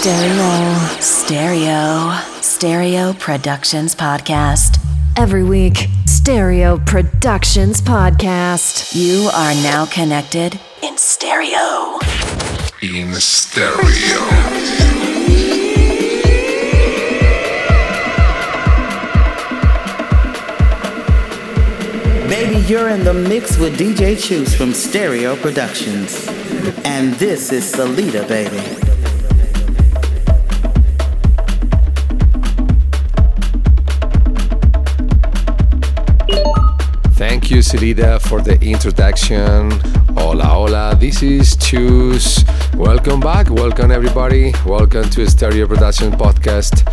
Stereo. Stereo. Stereo Productions Podcast. Every week, Stereo Productions Podcast. You are now connected in stereo. In stereo. Baby, you're in the mix with DJ Chus from Stereo Productions. And this is Salida, baby. You, Celida, for the introduction. Hola, hola, this is Chus. Welcome back, welcome everybody. Welcome to Stereo Production Podcast.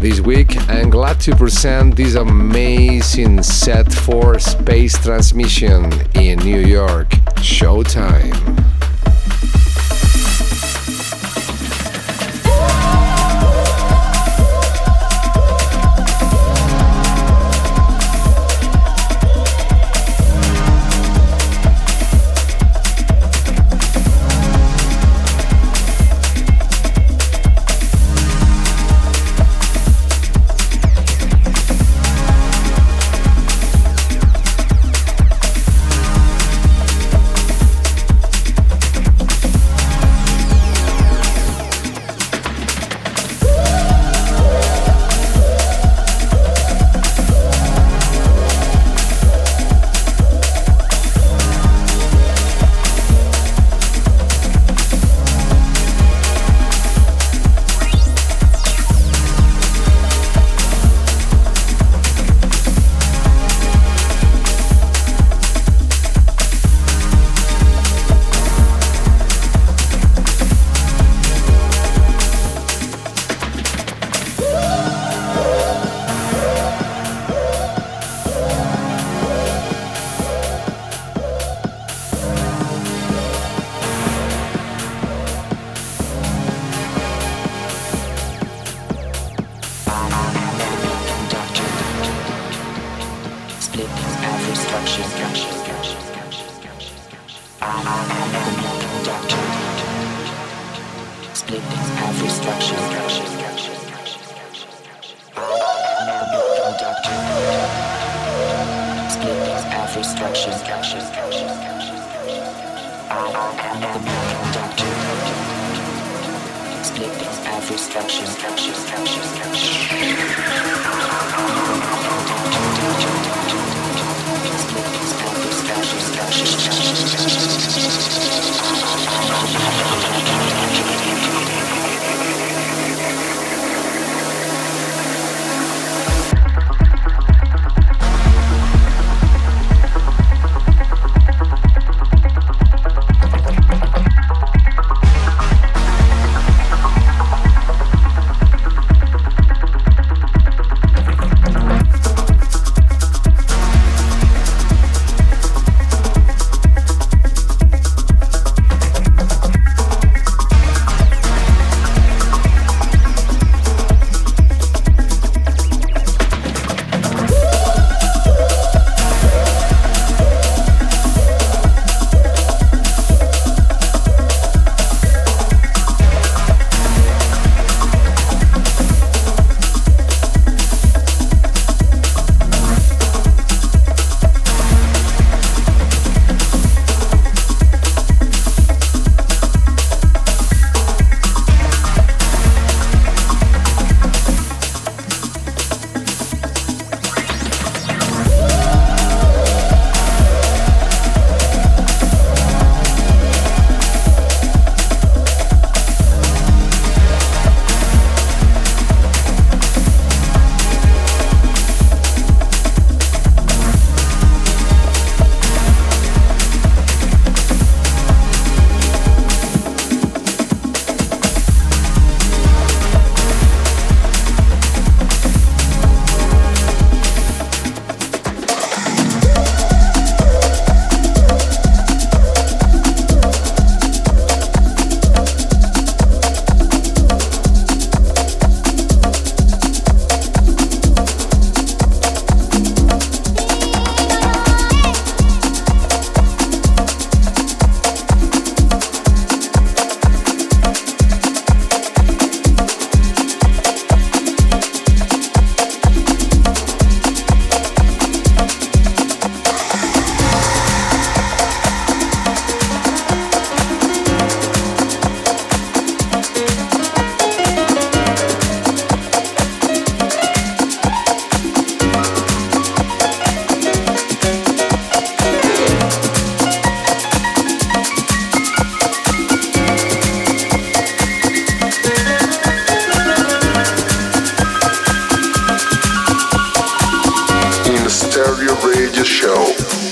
This week, I'm glad to present this amazing set for Space Transmission in New York. Showtime. Radio Your Show.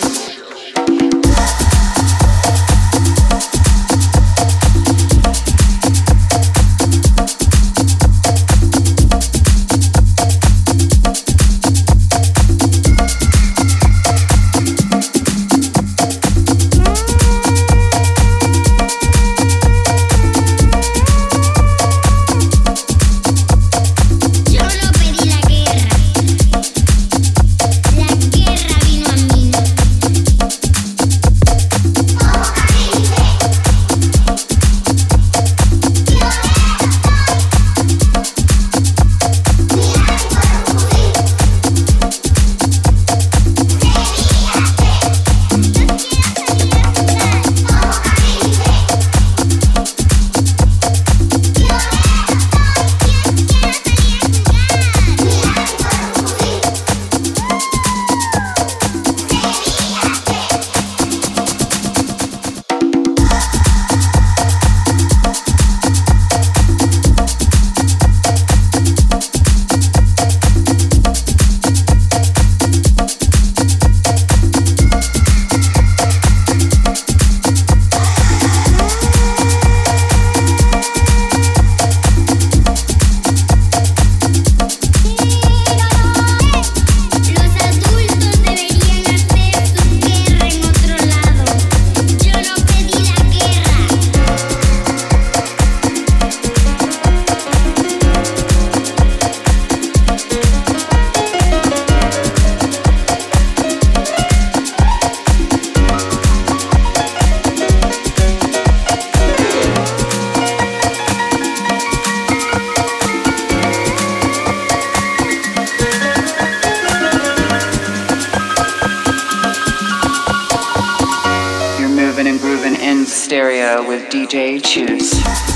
With DJ Chus.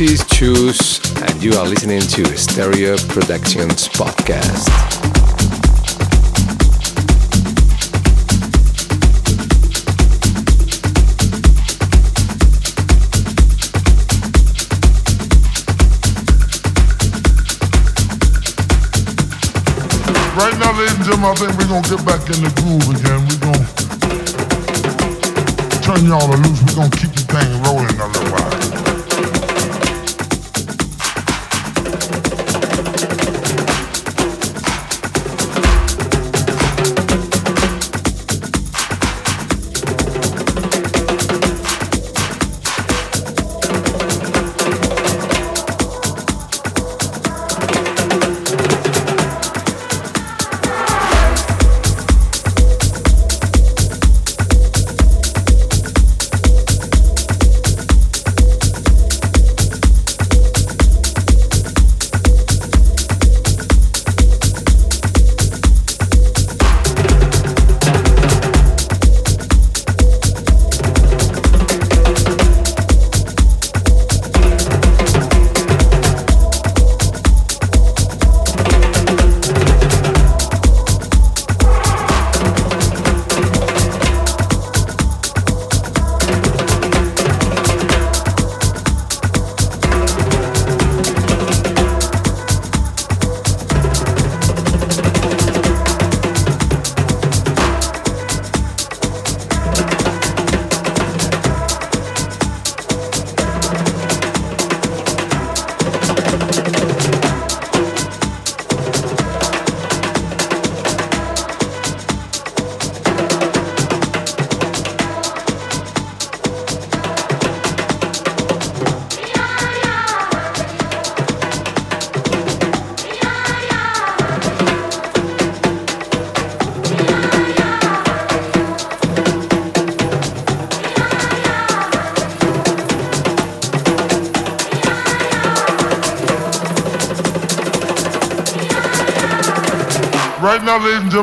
Is Chus, and you are listening to Stereo Productions Podcast. Right now, ladies and gentlemen, I think we're gonna get back in the groove again. We're gonna turn y'all loose. We're gonna keep the thing rolling a little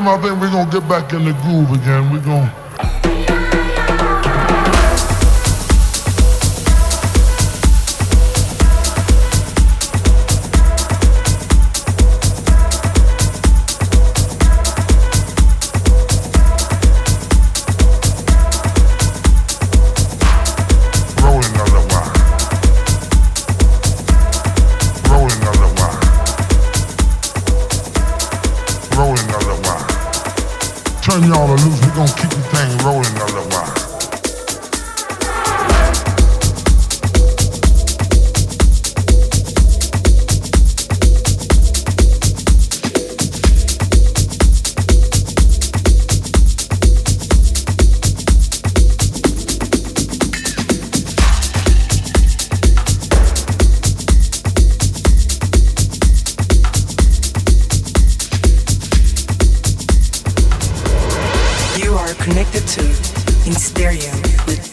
I think we're gonna get back in the groove again. We're gonna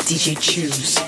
DJ Chus.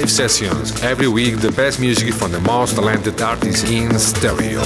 Live sessions. Every week, the best music from the most talented artists in stereo.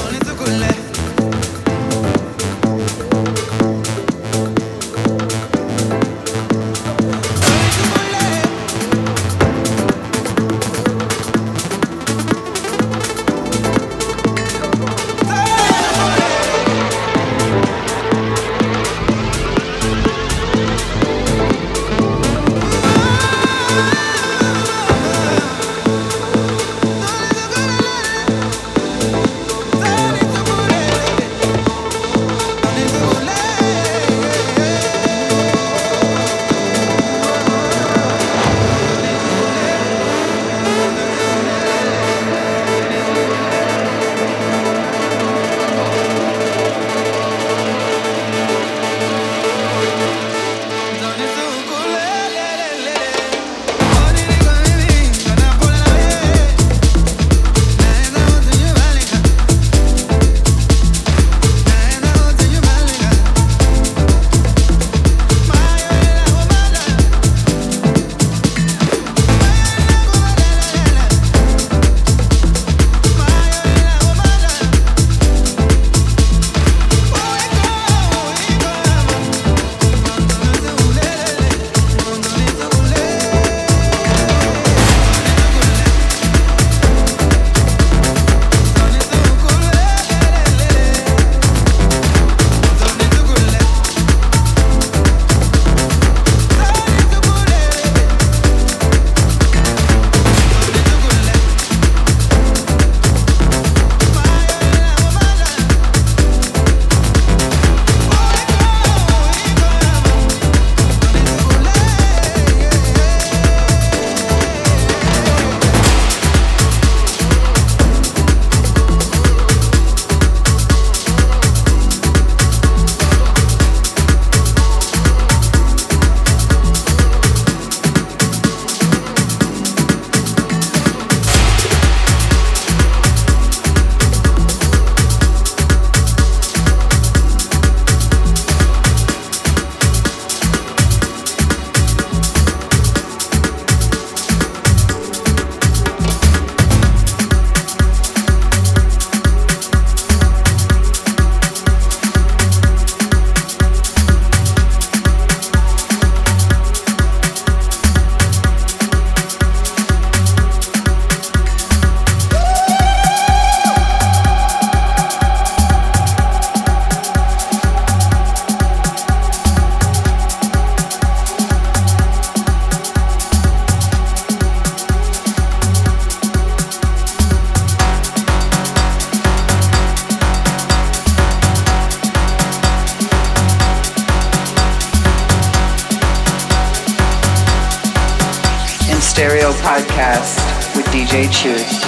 Stereo Podcast with DJ Chus.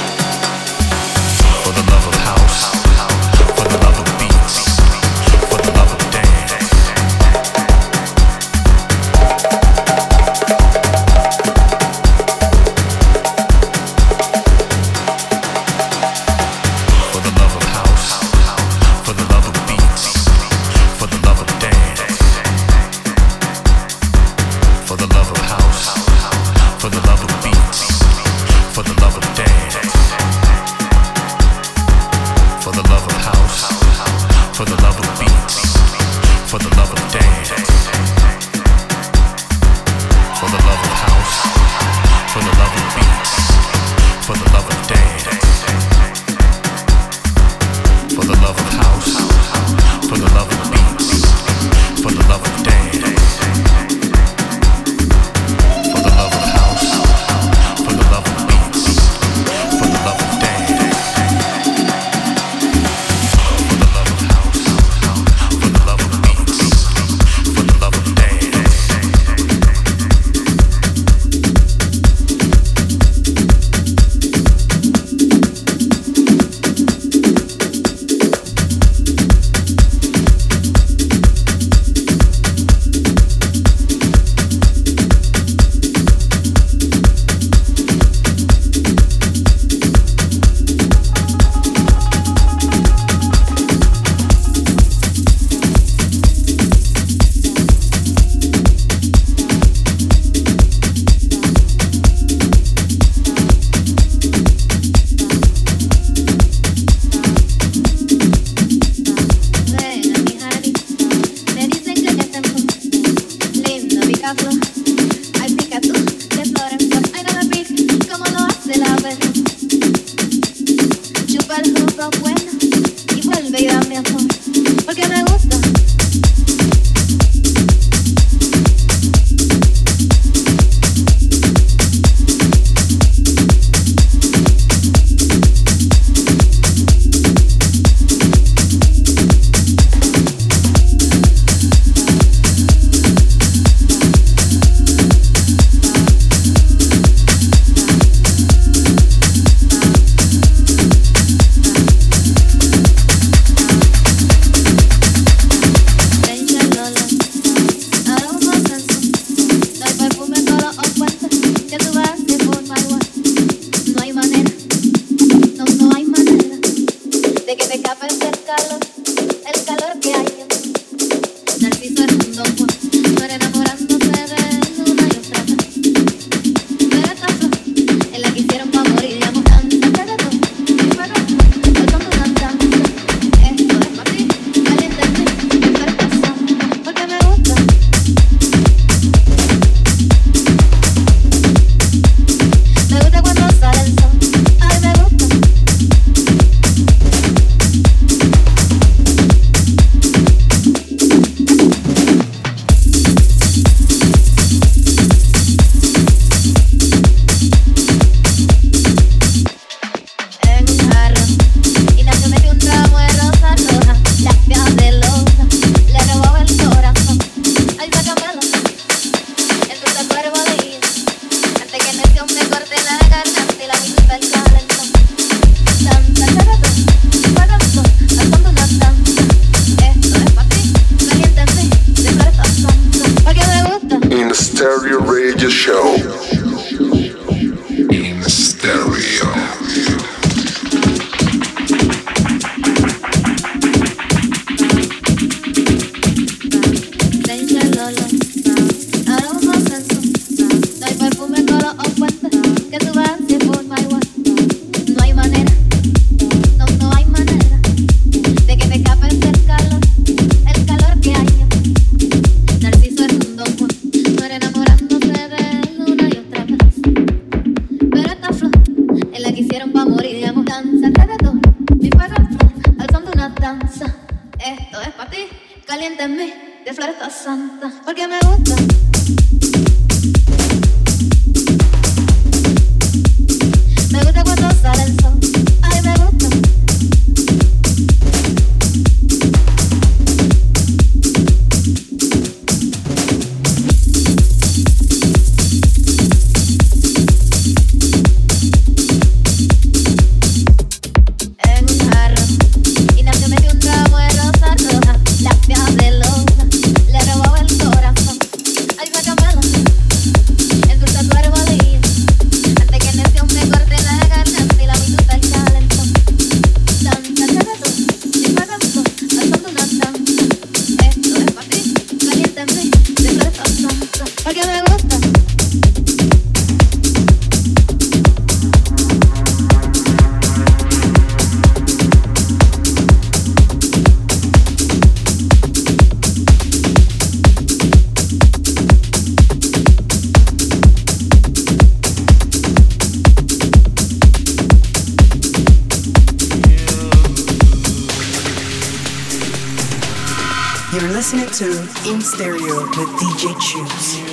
Chus,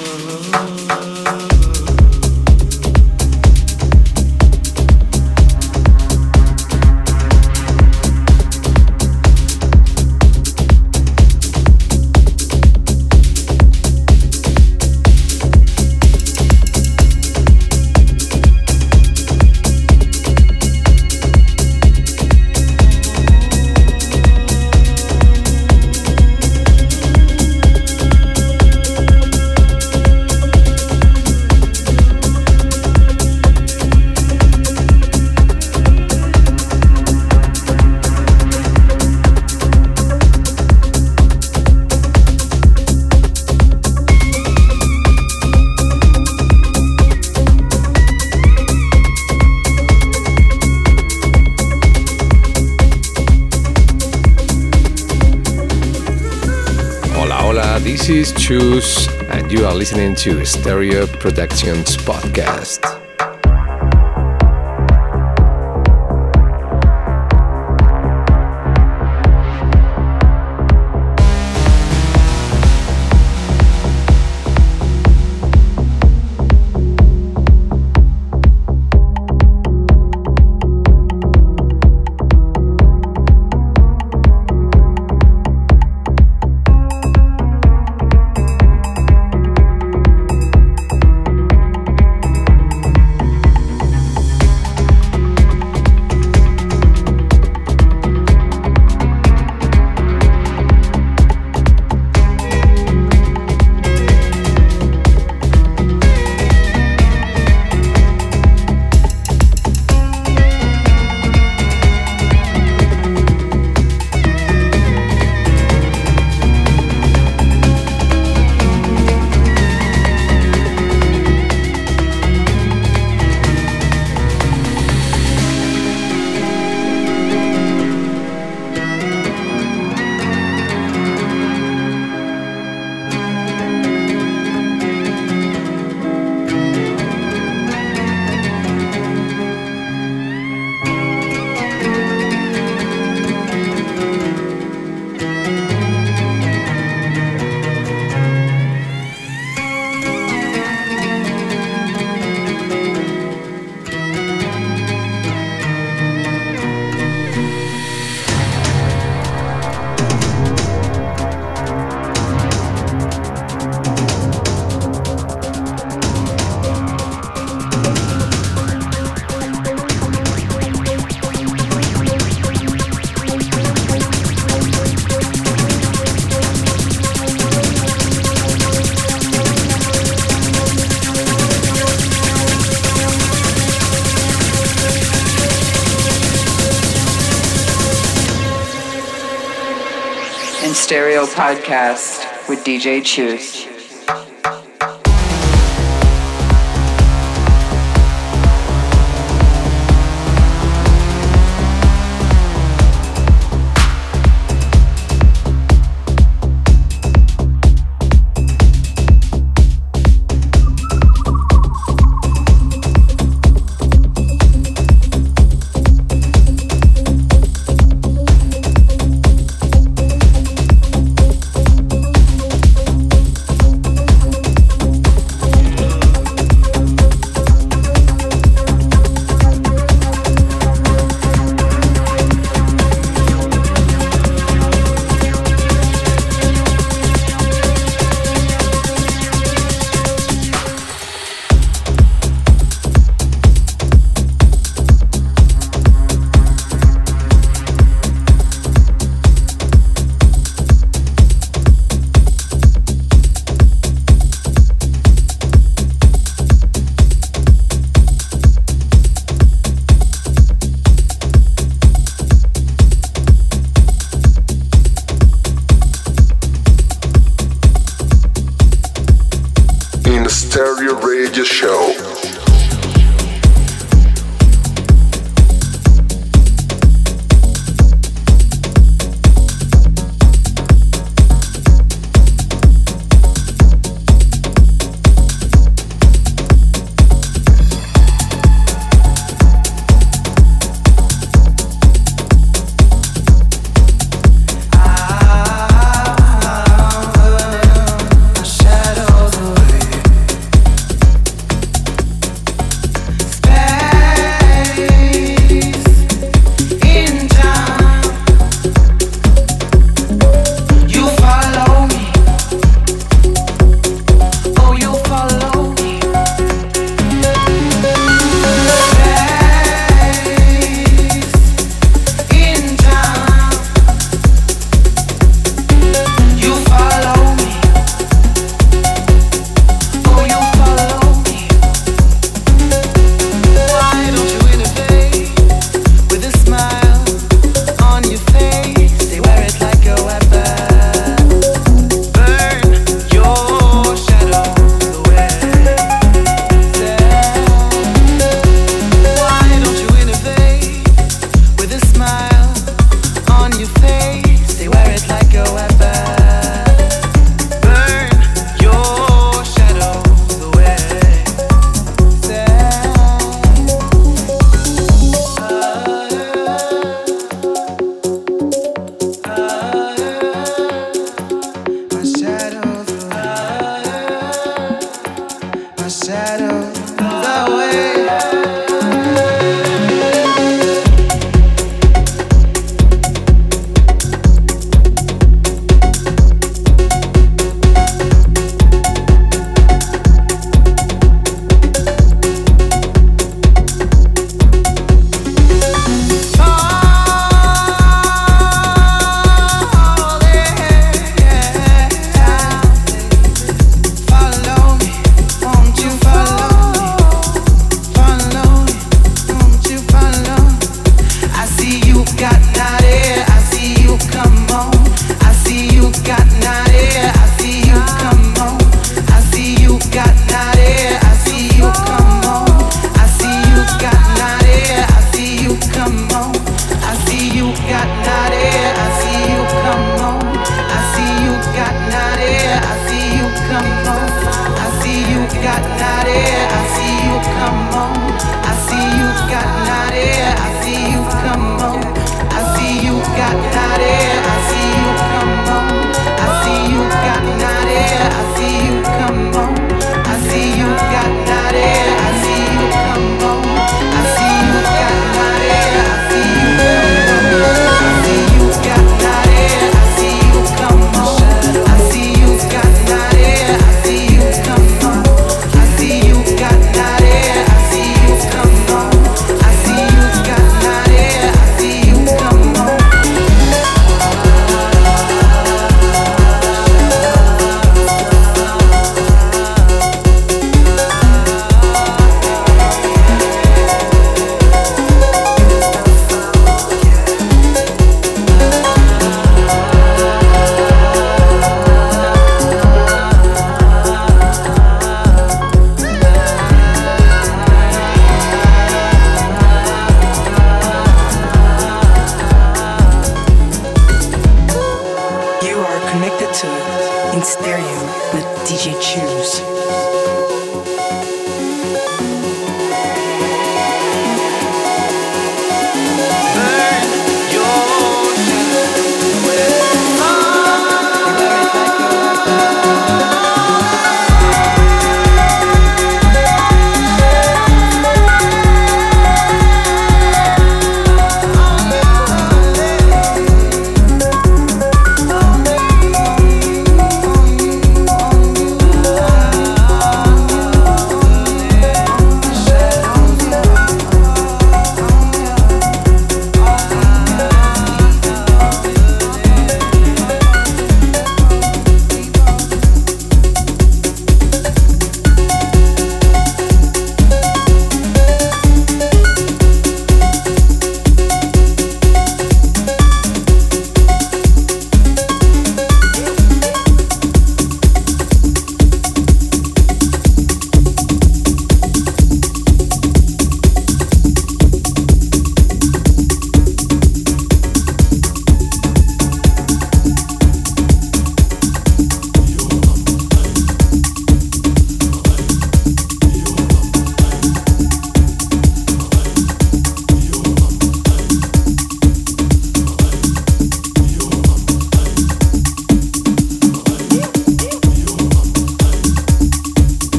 and you are listening to Stereo Productions Podcast. Podcast with DJ Chus.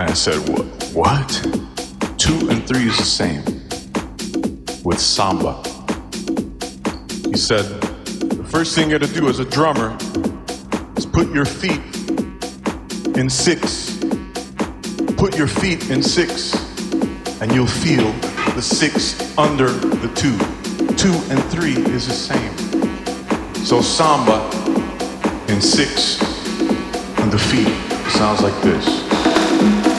And I said, what? Two and three is the same with samba. He said, the first thing you gotta do as a drummer is put your feet in six. Put your feet in six, and you'll feel the six under the two. Two and three is the same. So samba in six on the feet sounds like this.